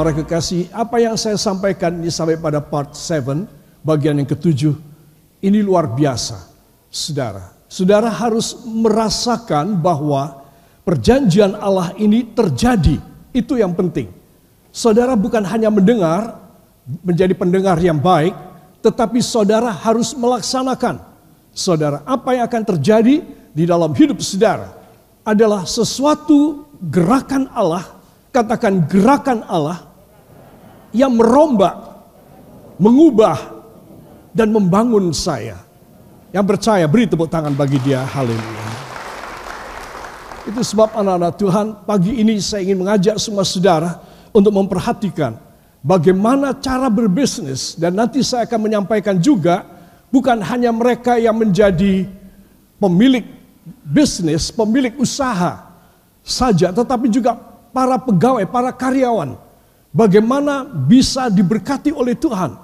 Para kekasih, apa yang saya sampaikan ini sampai pada part 7, bagian yang ketujuh, ini luar biasa. Saudara, saudara harus merasakan bahwa perjanjian Allah ini terjadi. Itu yang penting. Saudara bukan hanya mendengar, menjadi pendengar yang baik, tetapi saudara harus melaksanakan. Saudara, apa yang akan terjadi di dalam hidup saudara adalah sesuatu gerakan Allah katakan gerakan Allah yang merombak, mengubah, dan membangun saya. Yang percaya beri tepuk tangan bagi dia. Haleluya. Itu sebab anak-anak Tuhan pagi ini saya ingin mengajak semua saudara untuk memperhatikan bagaimana cara berbisnis dan nanti saya akan menyampaikan juga bukan hanya mereka yang menjadi pemilik bisnis, pemilik usaha saja tetapi juga para pegawai, para karyawan, bagaimana bisa diberkati oleh Tuhan.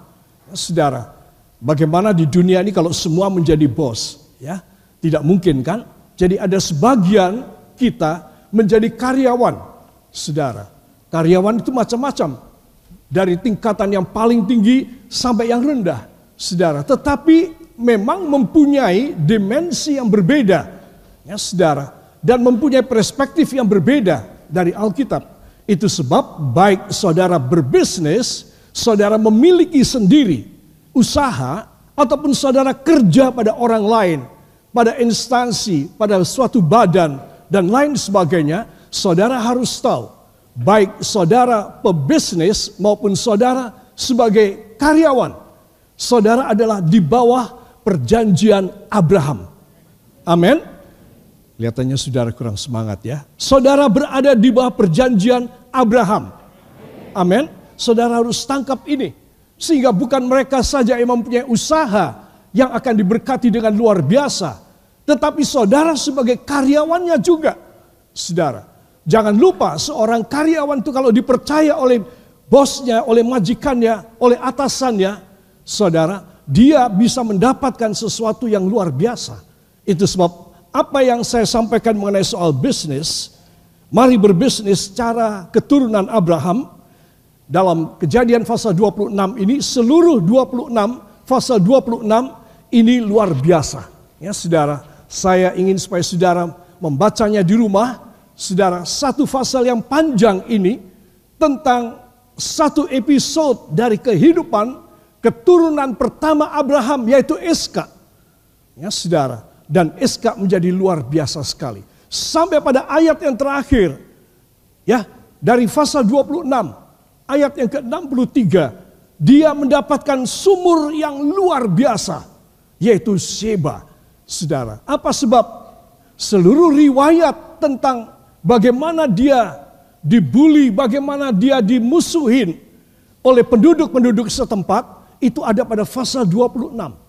Saudara, bagaimana di dunia ini kalau semua menjadi bos, ya? Tidak mungkin kan? Jadi ada sebagian kita menjadi karyawan. Saudara, karyawan itu macam-macam. Dari tingkatan yang paling tinggi sampai yang rendah. Saudara, tetapi memang mempunyai dimensi yang berbeda. Ya, saudara, dan mempunyai perspektif yang berbeda dari Alkitab. Itu sebab baik saudara berbisnis, saudara memiliki sendiri usaha, ataupun saudara kerja pada orang lain, pada instansi, pada suatu badan, dan lain sebagainya, saudara harus tahu, baik saudara pebisnis maupun saudara sebagai karyawan, saudara adalah di bawah perjanjian Abraham. Amin. Kelihatannya saudara kurang semangat ya. Saudara berada di bawah perjanjian Abraham. Amin. Saudara harus tangkap ini. Sehingga bukan mereka saja yang mempunyai usaha yang akan diberkati dengan luar biasa. Tetapi saudara sebagai karyawannya juga. Saudara, jangan lupa seorang karyawan itu kalau dipercaya oleh bosnya, oleh majikannya, oleh atasannya, saudara, dia bisa mendapatkan sesuatu yang luar biasa. Itu sebab apa yang saya sampaikan mengenai soal bisnis, mari berbisnis secara keturunan Abraham dalam kejadian pasal 26 ini seluruh 26 pasal 26 ini luar biasa. Ya saudara, saya ingin supaya saudara membacanya di rumah. Saudara, satu pasal yang panjang ini tentang satu episode dari kehidupan keturunan pertama Abraham yaitu Eska. Ya saudara, dan Iska menjadi luar biasa sekali. Sampai pada ayat yang terakhir, ya dari pasal 26, ayat yang ke-63, dia mendapatkan sumur yang luar biasa, yaitu Sheba. Saudara, apa sebab seluruh riwayat tentang bagaimana dia dibully, bagaimana dia dimusuhin oleh penduduk-penduduk setempat, itu ada pada pasal 26.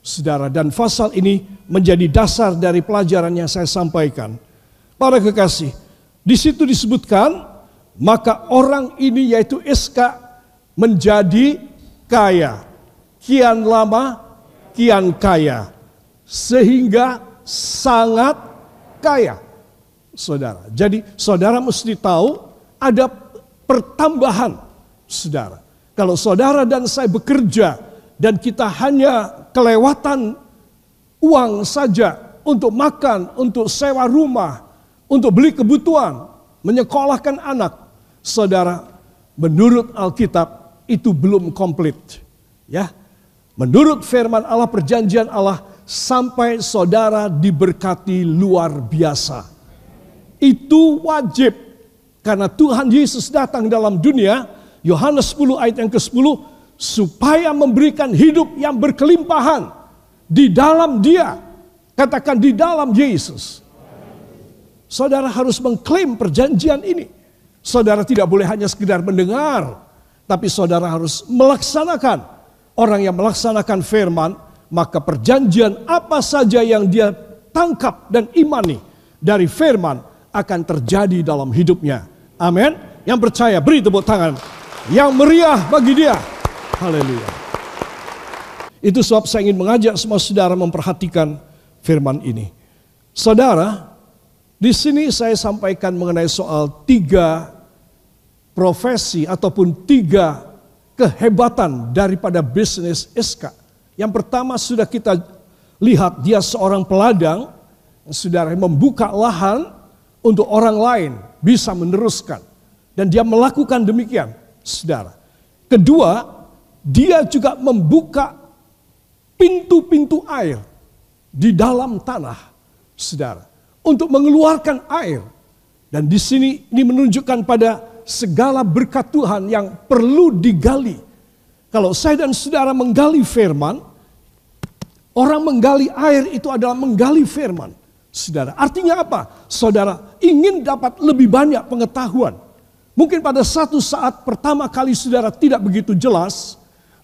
Saudara, dan pasal ini menjadi dasar dari pelajaran yang saya sampaikan. Para kekasih, di situ disebutkan, maka orang ini yaitu Eska menjadi kaya. Kian lama, kian kaya. Sehingga sangat kaya. Saudara, jadi saudara mesti tahu ada pertambahan saudara. Kalau saudara dan saya bekerja dan kita hanya kelewatan uang saja untuk makan, untuk sewa rumah, untuk beli kebutuhan, menyekolahkan anak. Saudara, menurut Alkitab itu belum komplit. Ya. Menurut firman Allah perjanjian Allah sampai saudara diberkati luar biasa. Itu wajib karena Tuhan Yesus datang dalam dunia Yohanes 10 ayat yang ke-10 supaya memberikan hidup yang berkelimpahan di dalam Dia. Katakan di dalam Yesus. Saudara harus mengklaim perjanjian ini. Saudara tidak boleh hanya sekedar mendengar, tapi saudara harus melaksanakan. Orang yang melaksanakan firman, maka perjanjian apa saja yang dia tangkap dan imani dari firman akan terjadi dalam hidupnya. Amin. Yang percaya beri tepuk tangan yang meriah bagi dia. Haleluya. Itu sebab saya ingin mengajak semua saudara memperhatikan firman ini. Saudara, di sini saya sampaikan mengenai soal tiga profesi ataupun tiga kehebatan daripada bisnis SK. Yang pertama sudah kita lihat dia seorang peladang, saudara membuka lahan untuk orang lain bisa meneruskan. Dan dia melakukan demikian, saudara. Kedua, dia juga membuka pintu-pintu air di dalam tanah, saudara. Untuk mengeluarkan air. Dan di sini ini menunjukkan pada segala berkat Tuhan yang perlu digali. Kalau saya dan saudara menggali firman, orang menggali air itu adalah menggali firman. Saudara, artinya apa? Saudara ingin dapat lebih banyak pengetahuan. Mungkin pada satu saat pertama kali saudara tidak begitu jelas,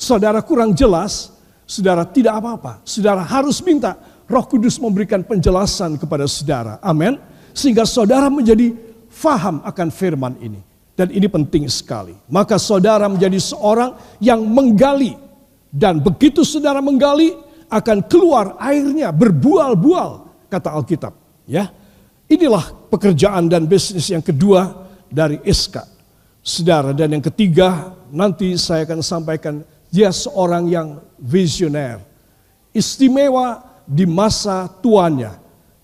saudara kurang jelas, saudara tidak apa-apa. Saudara harus minta Roh Kudus memberikan penjelasan kepada saudara. Amin. Sehingga saudara menjadi faham akan firman ini. Dan ini penting sekali. Maka saudara menjadi seorang yang menggali. Dan begitu saudara menggali, akan keluar airnya berbual-bual. Kata Alkitab. Ya, Inilah pekerjaan dan bisnis yang kedua dari Iska. Saudara, dan yang ketiga nanti saya akan sampaikan dia seorang yang visioner. Istimewa di masa tuanya.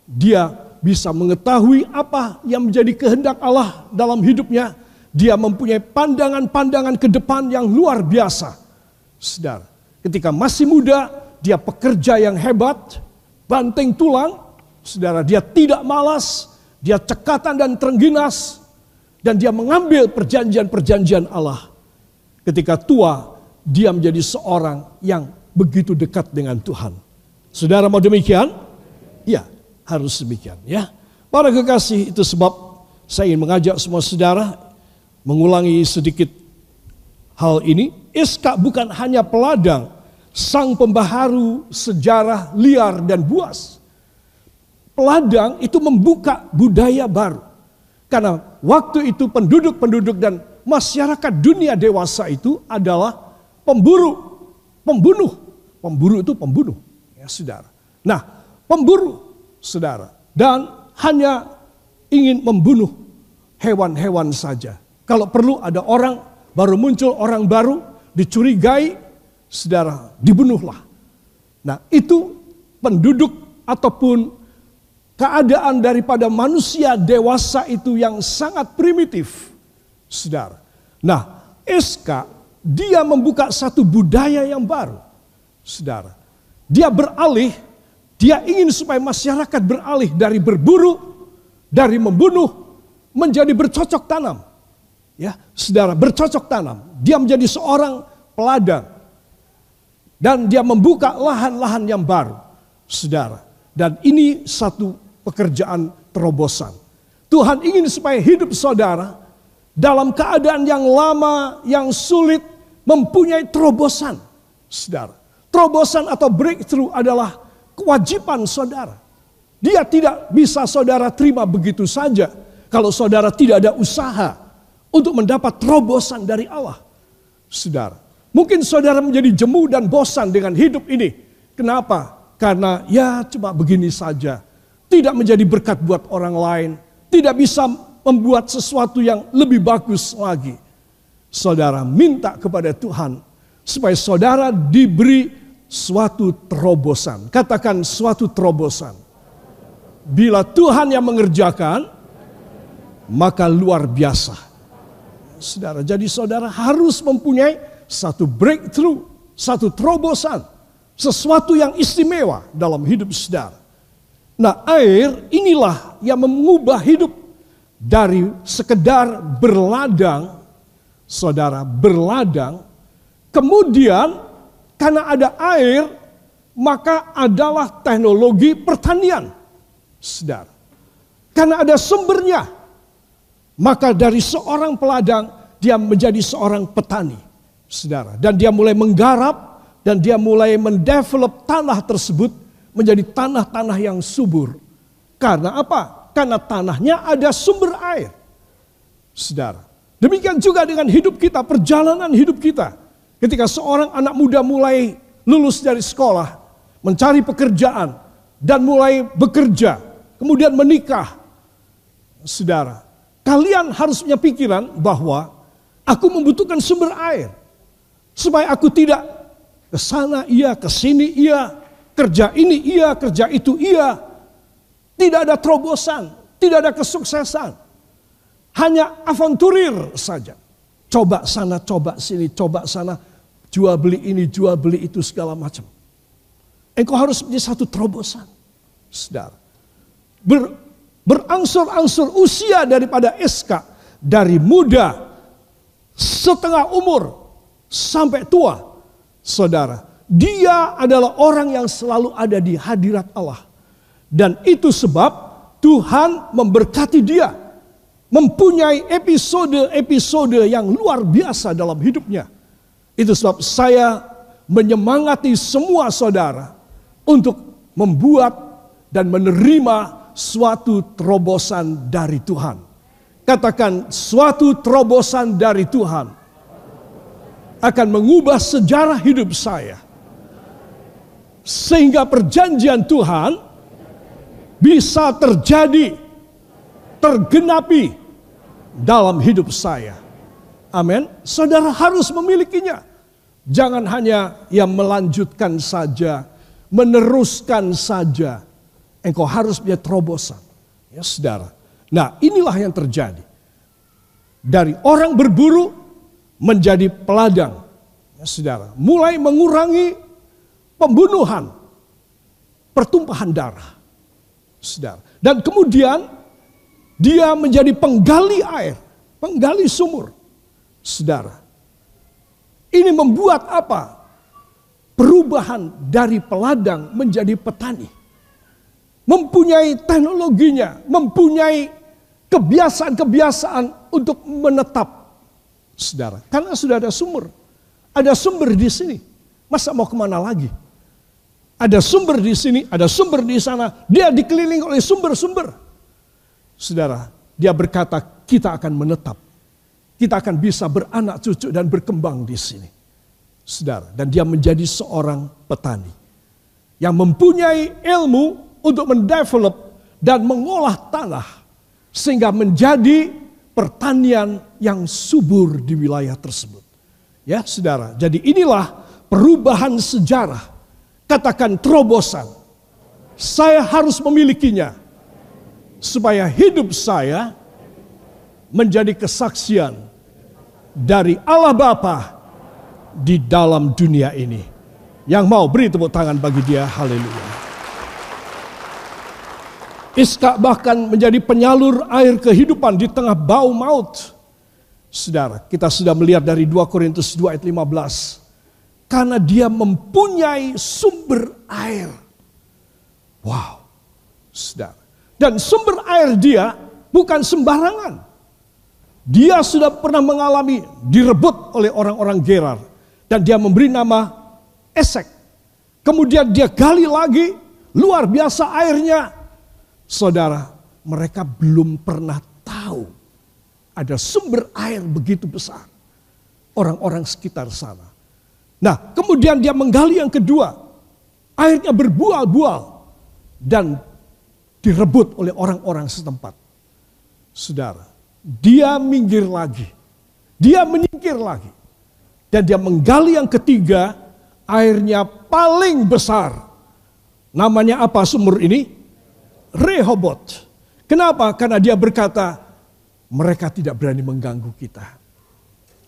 Dia bisa mengetahui apa yang menjadi kehendak Allah dalam hidupnya dia mempunyai pandangan-pandangan ke depan yang luar biasa. Saudara, ketika masih muda, dia pekerja yang hebat, banting tulang. Saudara, dia tidak malas, dia cekatan dan terengginas, dan dia mengambil perjanjian-perjanjian Allah. Ketika tua, dia menjadi seorang yang begitu dekat dengan Tuhan. Saudara mau demikian? Ya, harus demikian ya. Para kekasih itu sebab saya ingin mengajak semua saudara mengulangi sedikit hal ini. Iska bukan hanya peladang, sang pembaharu sejarah liar dan buas. Peladang itu membuka budaya baru. Karena waktu itu penduduk-penduduk dan masyarakat dunia dewasa itu adalah pemburu, pembunuh. Pemburu itu pembunuh, ya saudara. Nah, pemburu, saudara. Dan hanya ingin membunuh hewan-hewan saja. Kalau perlu ada orang, baru muncul orang baru, dicurigai, saudara, dibunuhlah. Nah itu penduduk ataupun keadaan daripada manusia dewasa itu yang sangat primitif, saudara. Nah, SK dia membuka satu budaya yang baru, saudara. Dia beralih, dia ingin supaya masyarakat beralih dari berburu, dari membunuh, menjadi bercocok tanam ya, saudara bercocok tanam. Dia menjadi seorang peladang dan dia membuka lahan-lahan yang baru, saudara. Dan ini satu pekerjaan terobosan. Tuhan ingin supaya hidup saudara dalam keadaan yang lama, yang sulit, mempunyai terobosan, saudara. Terobosan atau breakthrough adalah kewajiban saudara. Dia tidak bisa saudara terima begitu saja kalau saudara tidak ada usaha untuk mendapat terobosan dari Allah. Saudara, mungkin saudara menjadi jemu dan bosan dengan hidup ini. Kenapa? Karena ya cuma begini saja. Tidak menjadi berkat buat orang lain. Tidak bisa membuat sesuatu yang lebih bagus lagi. Saudara minta kepada Tuhan supaya saudara diberi suatu terobosan. Katakan suatu terobosan. Bila Tuhan yang mengerjakan, maka luar biasa saudara. Jadi saudara harus mempunyai satu breakthrough, satu terobosan, sesuatu yang istimewa dalam hidup saudara. Nah air inilah yang mengubah hidup dari sekedar berladang, saudara berladang, kemudian karena ada air, maka adalah teknologi pertanian, saudara. Karena ada sumbernya, maka dari seorang peladang dia menjadi seorang petani. Saudara, dan dia mulai menggarap dan dia mulai mendevelop tanah tersebut menjadi tanah-tanah yang subur. Karena apa? Karena tanahnya ada sumber air. Saudara, demikian juga dengan hidup kita, perjalanan hidup kita. Ketika seorang anak muda mulai lulus dari sekolah, mencari pekerjaan dan mulai bekerja, kemudian menikah. Saudara, Kalian harus punya pikiran bahwa Aku membutuhkan sumber air. Supaya aku tidak ke sana iya, ke sini iya, kerja ini iya, kerja itu iya. Tidak ada terobosan, tidak ada kesuksesan. Hanya avanturir saja. Coba sana, coba sini, coba sana. Jual beli ini, jual beli itu segala macam. Engkau harus menjadi satu terobosan. Saudara. Ber, berangsur-angsur usia daripada SK. Dari muda, setengah umur, sampai tua. Saudara. Dia adalah orang yang selalu ada di hadirat Allah. Dan itu sebab Tuhan memberkati dia mempunyai episode-episode yang luar biasa dalam hidupnya. Itu sebab saya menyemangati semua saudara untuk membuat dan menerima suatu terobosan dari Tuhan. Katakan suatu terobosan dari Tuhan akan mengubah sejarah hidup saya. Sehingga perjanjian Tuhan bisa terjadi, tergenapi dalam hidup saya. Amin. Saudara harus memilikinya. Jangan hanya yang melanjutkan saja, meneruskan saja. Engkau harus punya terobosan. Ya saudara. Nah inilah yang terjadi. Dari orang berburu menjadi peladang. Ya saudara. Mulai mengurangi pembunuhan. Pertumpahan darah. Saudara. Dan kemudian dia menjadi penggali air, penggali sumur. Saudara, ini membuat apa? Perubahan dari peladang menjadi petani. Mempunyai teknologinya, mempunyai kebiasaan-kebiasaan untuk menetap. Saudara, karena sudah ada sumur. Ada sumber di sini. Masa mau ke mana lagi? Ada sumber di sini, ada sumber di sana. Dia dikelilingi oleh sumber-sumber. Saudara, dia berkata kita akan menetap. Kita akan bisa beranak cucu dan berkembang di sini. Saudara, dan dia menjadi seorang petani. Yang mempunyai ilmu untuk mendevelop dan mengolah tanah. Sehingga menjadi pertanian yang subur di wilayah tersebut. Ya saudara, jadi inilah perubahan sejarah. Katakan terobosan. Saya harus memilikinya supaya hidup saya menjadi kesaksian dari Allah Bapa di dalam dunia ini. Yang mau beri tepuk tangan bagi dia, haleluya. Iska bahkan menjadi penyalur air kehidupan di tengah bau maut. Saudara, kita sudah melihat dari 2 Korintus 2 ayat 15. Karena dia mempunyai sumber air. Wow, saudara. Dan sumber air dia bukan sembarangan. Dia sudah pernah mengalami direbut oleh orang-orang Gerar. Dan dia memberi nama Esek. Kemudian dia gali lagi, luar biasa airnya. Saudara, mereka belum pernah tahu ada sumber air begitu besar. Orang-orang sekitar sana. Nah, kemudian dia menggali yang kedua. Airnya berbual-bual. Dan direbut oleh orang-orang setempat. Saudara, dia minggir lagi. Dia menyingkir lagi. Dan dia menggali yang ketiga, airnya paling besar. Namanya apa sumur ini? Rehobot. Kenapa? Karena dia berkata, mereka tidak berani mengganggu kita.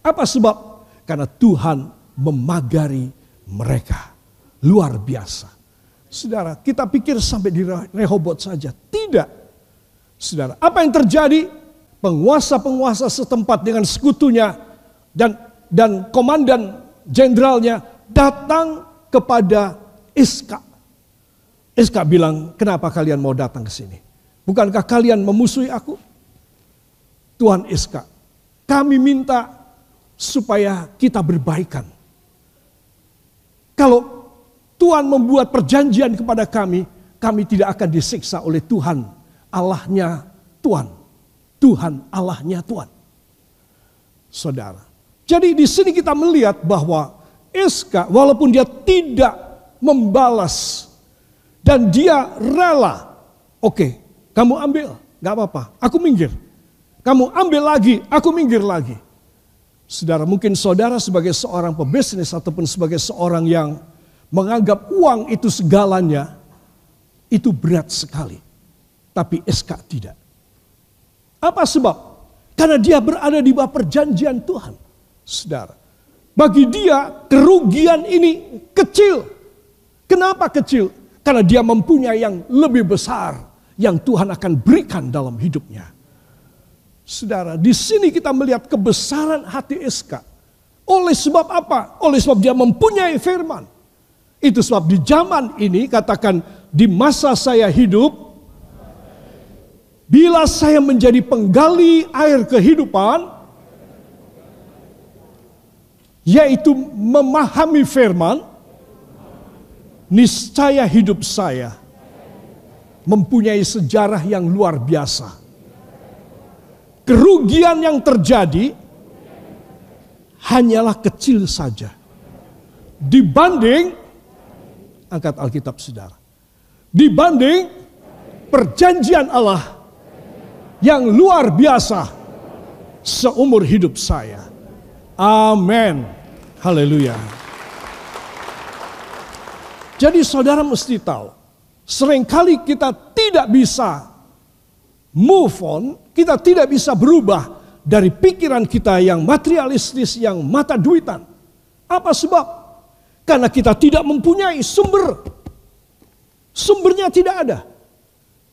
Apa sebab? Karena Tuhan memagari mereka. Luar biasa. Saudara, kita pikir sampai di Rehobot saja. Tidak. Saudara, apa yang terjadi? Penguasa-penguasa setempat dengan sekutunya dan dan komandan jenderalnya datang kepada Iska. Iska bilang, kenapa kalian mau datang ke sini? Bukankah kalian memusuhi aku? Tuhan Iska, kami minta supaya kita berbaikan. Kalau Tuhan membuat perjanjian kepada kami, kami tidak akan disiksa oleh Tuhan, Allahnya Tuhan. Tuhan Allahnya Tuhan. Saudara. Jadi di sini kita melihat bahwa Eska walaupun dia tidak membalas dan dia rela. Oke, kamu ambil, gak apa-apa, aku minggir. Kamu ambil lagi, aku minggir lagi. Saudara, mungkin saudara sebagai seorang pebisnis ataupun sebagai seorang yang menganggap uang itu segalanya, itu berat sekali. Tapi SK tidak. Apa sebab? Karena dia berada di bawah perjanjian Tuhan. Saudara, bagi dia kerugian ini kecil. Kenapa kecil? Karena dia mempunyai yang lebih besar yang Tuhan akan berikan dalam hidupnya. Saudara, di sini kita melihat kebesaran hati Eska. Oleh sebab apa? Oleh sebab dia mempunyai firman. Itu sebab di zaman ini katakan di masa saya hidup, bila saya menjadi penggali air kehidupan, yaitu memahami firman, niscaya hidup saya mempunyai sejarah yang luar biasa. Kerugian yang terjadi hanyalah kecil saja. Dibanding angkat Alkitab Saudara. Dibanding perjanjian Allah yang luar biasa seumur hidup saya. Amin. Haleluya. Jadi saudara mesti tahu, sering kali kita tidak bisa move on, kita tidak bisa berubah dari pikiran kita yang materialistis, yang mata duitan. Apa sebab? Karena kita tidak mempunyai sumber. Sumbernya tidak ada.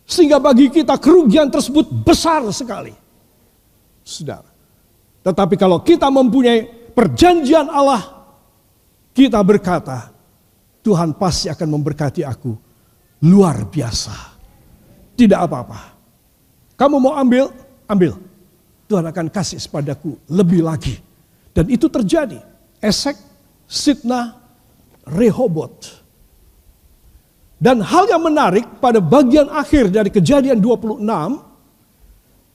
Sehingga bagi kita kerugian tersebut besar sekali. Saudara. Tetapi kalau kita mempunyai perjanjian Allah, kita berkata, Tuhan pasti akan memberkati aku luar biasa. Tidak apa-apa. Kamu mau ambil? Ambil. Tuhan akan kasih sepadaku lebih lagi. Dan itu terjadi. Esek, Sitna, Rehobot. Dan hal yang menarik pada bagian akhir dari kejadian 26,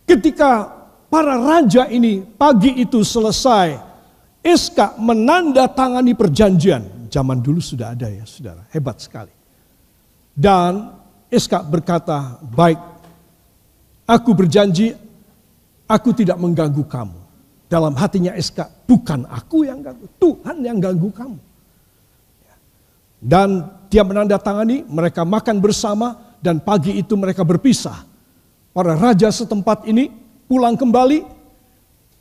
ketika para raja ini pagi itu selesai, Eska menandatangani perjanjian. Zaman dulu sudah ada ya saudara, hebat sekali. Dan Eska berkata, baik Aku berjanji, aku tidak mengganggu kamu. Dalam hatinya SK, bukan aku yang ganggu, Tuhan yang ganggu kamu. Dan dia menandatangani, mereka makan bersama, dan pagi itu mereka berpisah. Para raja setempat ini pulang kembali,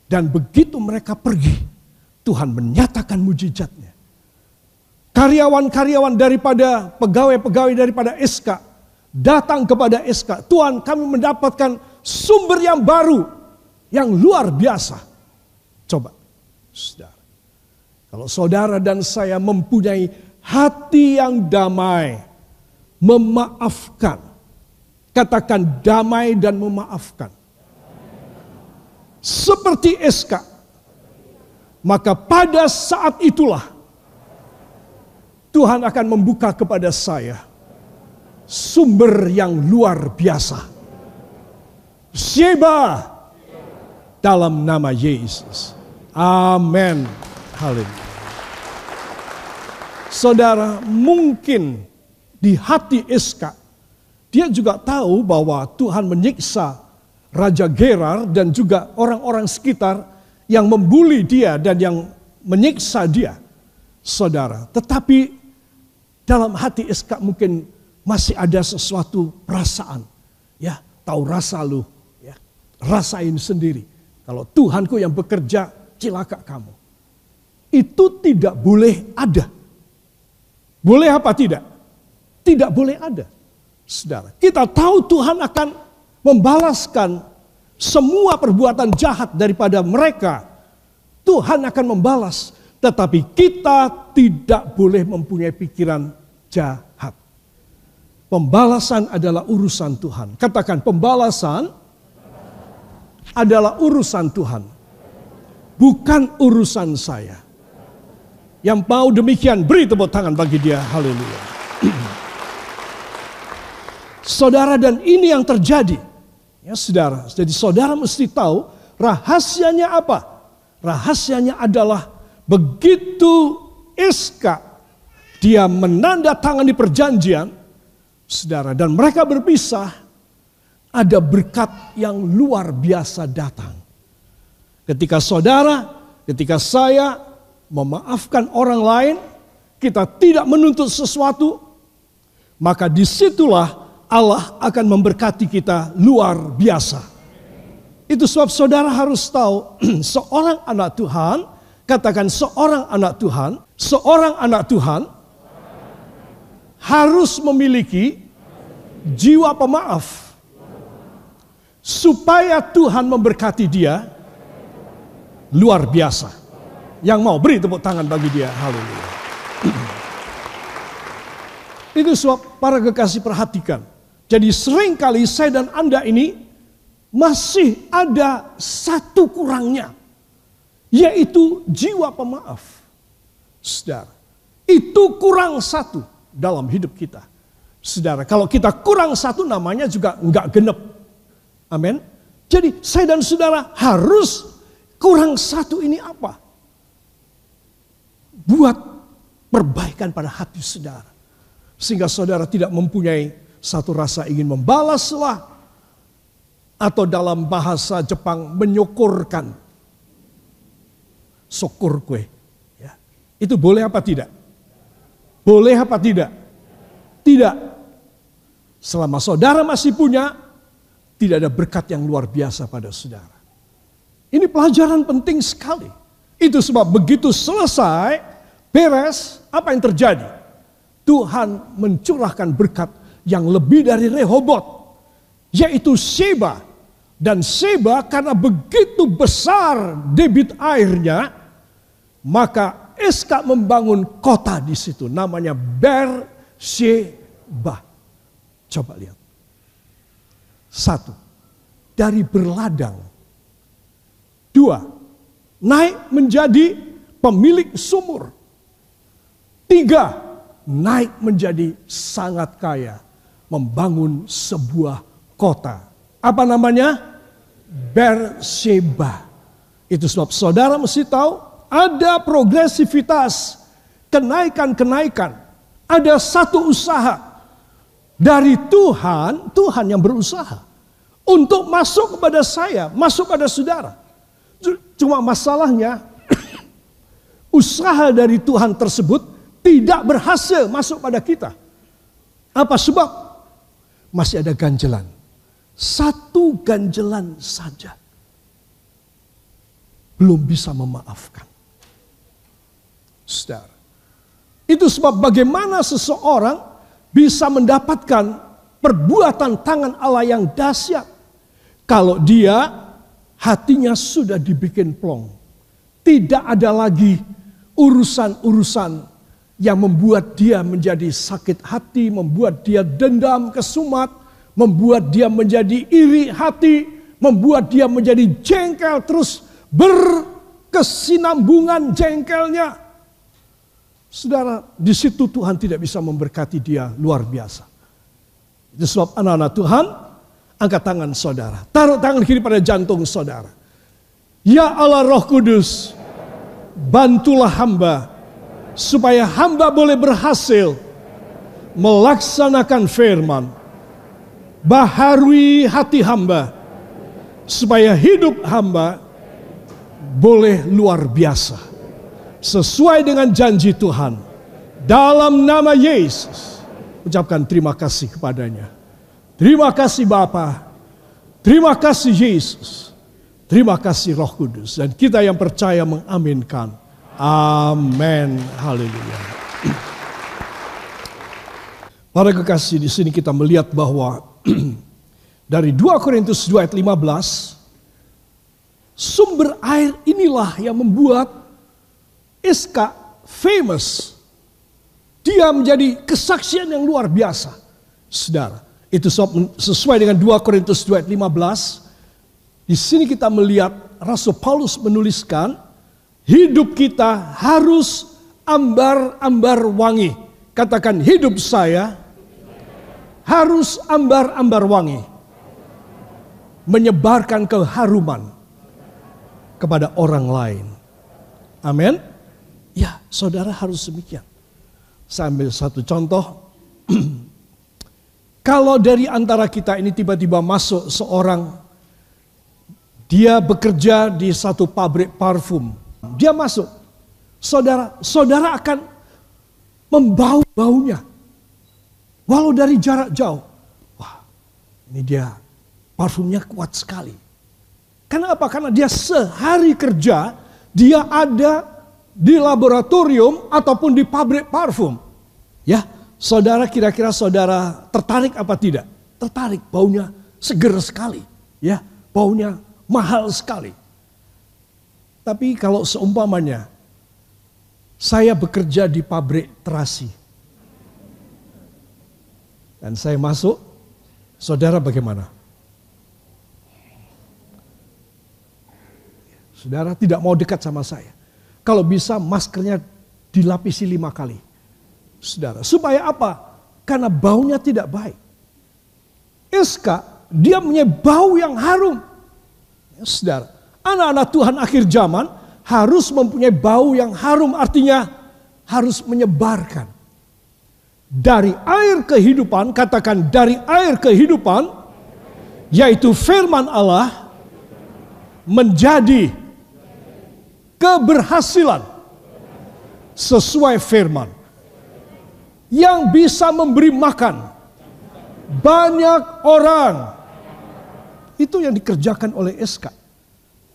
dan begitu mereka pergi, Tuhan menyatakan mujizatnya. Karyawan-karyawan daripada pegawai-pegawai daripada SK datang kepada SK. Tuhan kami mendapatkan sumber yang baru, yang luar biasa. Coba, saudara. Kalau saudara dan saya mempunyai hati yang damai, memaafkan. Katakan damai dan memaafkan. Seperti SK. Maka pada saat itulah Tuhan akan membuka kepada saya sumber yang luar biasa. Sheba dalam nama Yesus. Amin. Haleluya. Saudara, mungkin di hati Eska, dia juga tahu bahwa Tuhan menyiksa Raja Gerar dan juga orang-orang sekitar yang membuli dia dan yang menyiksa dia. Saudara, tetapi dalam hati Eska mungkin masih ada sesuatu perasaan. Ya, tahu rasa lu, ya. Rasain sendiri. Kalau Tuhanku yang bekerja, cilaka kamu. Itu tidak boleh ada. Boleh apa tidak? Tidak boleh ada. Saudara, kita tahu Tuhan akan membalaskan semua perbuatan jahat daripada mereka. Tuhan akan membalas, tetapi kita tidak boleh mempunyai pikiran jahat. Pembalasan adalah urusan Tuhan. Katakan pembalasan adalah urusan Tuhan. Bukan urusan saya. Yang mau demikian beri tepuk tangan bagi dia. Haleluya. saudara dan ini yang terjadi. Ya saudara. Jadi saudara mesti tahu rahasianya apa? Rahasianya adalah begitu Iska dia menandatangani perjanjian saudara, dan mereka berpisah, ada berkat yang luar biasa datang. Ketika saudara ketika saya memaafkan orang lain, kita tidak menuntut sesuatu, maka di situlah Allah akan memberkati kita luar biasa. Itu sebab saudara harus tahu, seorang anak Tuhan, katakan seorang anak Tuhan, seorang anak Tuhan harus memiliki jiwa pemaaf. Supaya Tuhan memberkati dia luar biasa. Yang mau beri tepuk tangan bagi dia. Haleluya. Itu sebab para kekasih perhatikan. Jadi sering kali saya dan Anda ini masih ada satu kurangnya. Yaitu jiwa pemaaf. Saudara, itu kurang satu dalam hidup kita. Saudara, kalau kita kurang satu namanya juga enggak genep. Amin. Jadi saya dan saudara harus kurang satu ini apa? Buat perbaikan pada hati saudara. Sehingga saudara tidak mempunyai satu rasa ingin membalaslah. Atau dalam bahasa Jepang menyokorkan. Sokur kue. Ya. Itu boleh apa tidak? Boleh apa tidak? Tidak. Selama saudara masih punya, tidak ada berkat yang luar biasa pada saudara. Ini pelajaran penting sekali. Itu sebab begitu selesai, beres, apa yang terjadi? Tuhan mencurahkan berkat yang lebih dari Rehobot, yaitu Seba. Dan Seba karena begitu besar debit airnya, maka Eska membangun kota di situ, namanya Beersheba. Coba lihat. Satu, dari berladang. Dua, naik menjadi pemilik sumur. Tiga, naik menjadi sangat kaya, membangun sebuah kota. Apa namanya? Berseba. Itu sebab saudara mesti tahu ada progresivitas, kenaikan-kenaikan. Ada satu usaha dari Tuhan, Tuhan yang berusaha untuk masuk kepada saya, masuk pada saudara. Cuma masalahnya usaha dari Tuhan tersebut tidak berhasil masuk pada kita. Apa sebab? Masih ada ganjelan. Satu ganjelan saja. Belum bisa memaafkan. Saudara. Itu sebab bagaimana seseorang bisa mendapatkan perbuatan tangan Allah yang dahsyat. Kalau dia hatinya sudah dibikin plong. Tidak ada lagi urusan-urusan yang membuat dia menjadi sakit hati, membuat dia dendam, kesumat, membuat dia menjadi iri hati, membuat dia menjadi jengkel terus berkesinambungan jengkelnya. Saudara, di situ Tuhan tidak bisa memberkati dia luar biasa. Itu sebab anak-anak Tuhan, angkat tangan saudara. Taruh tangan kiri pada jantung saudara. Ya Allah Roh Kudus, bantulah hamba supaya hamba boleh berhasil melaksanakan firman. Baharui hati hamba supaya hidup hamba boleh luar biasa. Sesuai dengan janji Tuhan. Dalam nama Yesus. Ucapkan terima kasih kepadanya. Terima kasih Bapa. Terima kasih Yesus. Terima kasih Roh Kudus. Dan kita yang percaya mengaminkan. Amin. Haleluya. Para kekasih di sini kita melihat bahwa dari 2 Korintus 2 ayat 15 sumber air inilah yang membuat Iska famous. Dia menjadi kesaksian yang luar biasa. Saudara, itu sesuai dengan 2 Korintus 2 ayat 15. Di sini kita melihat Rasul Paulus menuliskan Hidup kita harus ambar-ambar wangi. Katakan hidup saya harus ambar-ambar wangi. Menyebarkan keharuman kepada orang lain. Amin. Ya, saudara harus demikian. Saya ambil satu contoh. Kalau dari antara kita ini tiba-tiba masuk seorang, dia bekerja di satu pabrik parfum dia masuk. Saudara, saudara akan membau baunya. Walau dari jarak jauh. Wah, ini dia parfumnya kuat sekali. Karena apa? Karena dia sehari kerja, dia ada di laboratorium ataupun di pabrik parfum. Ya, saudara kira-kira saudara tertarik apa tidak? Tertarik, baunya seger sekali. Ya, baunya mahal sekali. Tapi kalau seumpamanya saya bekerja di pabrik terasi dan saya masuk, saudara bagaimana? Saudara tidak mau dekat sama saya. Kalau bisa maskernya dilapisi lima kali. Saudara, supaya apa? Karena baunya tidak baik. Iska, dia punya bau yang harum. Saudara, anak-anak Tuhan akhir zaman harus mempunyai bau yang harum artinya harus menyebarkan. Dari air kehidupan, katakan dari air kehidupan, yaitu firman Allah, menjadi keberhasilan sesuai firman yang bisa memberi makan banyak orang. Itu yang dikerjakan oleh SK.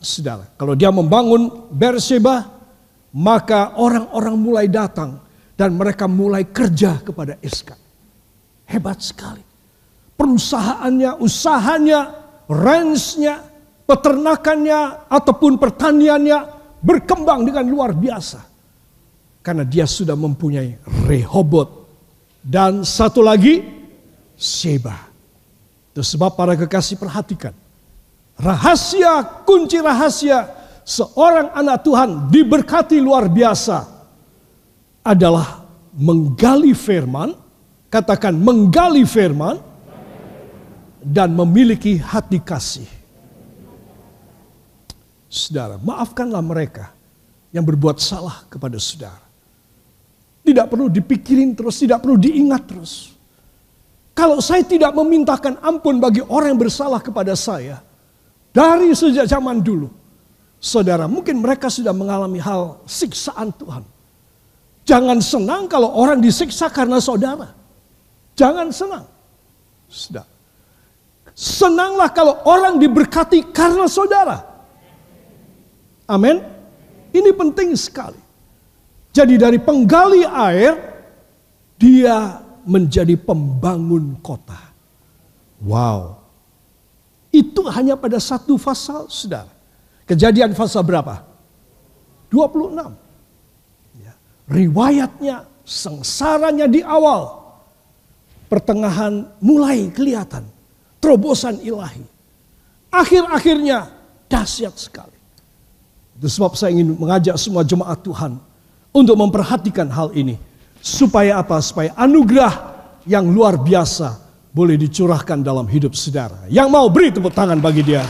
Saudara, kalau dia membangun Berseba, maka orang-orang mulai datang dan mereka mulai kerja kepada SK. Hebat sekali. Perusahaannya, usahanya, range-nya, peternakannya, ataupun pertaniannya berkembang dengan luar biasa. Karena dia sudah mempunyai Rehobot. Dan satu lagi, Seba. Itu sebab para kekasih perhatikan. Rahasia, kunci rahasia seorang anak Tuhan diberkati luar biasa adalah menggali firman, katakan menggali firman dan memiliki hati kasih. Saudara, maafkanlah mereka yang berbuat salah kepada saudara. Tidak perlu dipikirin terus, tidak perlu diingat terus. Kalau saya tidak memintakan ampun bagi orang yang bersalah kepada saya, dari sejak zaman dulu, saudara, mungkin mereka sudah mengalami hal siksaan Tuhan. Jangan senang kalau orang disiksa karena saudara. Jangan senang. Sudah. Senanglah kalau orang diberkati karena saudara. Amin. Ini penting sekali. Jadi dari penggali air, dia menjadi pembangun kota. Wow. Itu hanya pada satu pasal, saudara. Kejadian pasal berapa? 26. Ya. Riwayatnya, sengsaranya di awal. Pertengahan mulai kelihatan. Terobosan ilahi. Akhir-akhirnya dahsyat sekali. Itu sebab saya ingin mengajak semua jemaat Tuhan untuk memperhatikan hal ini. Supaya apa? Supaya anugerah yang luar biasa boleh dicurahkan dalam hidup saudara. Yang mau beri tepuk tangan bagi dia.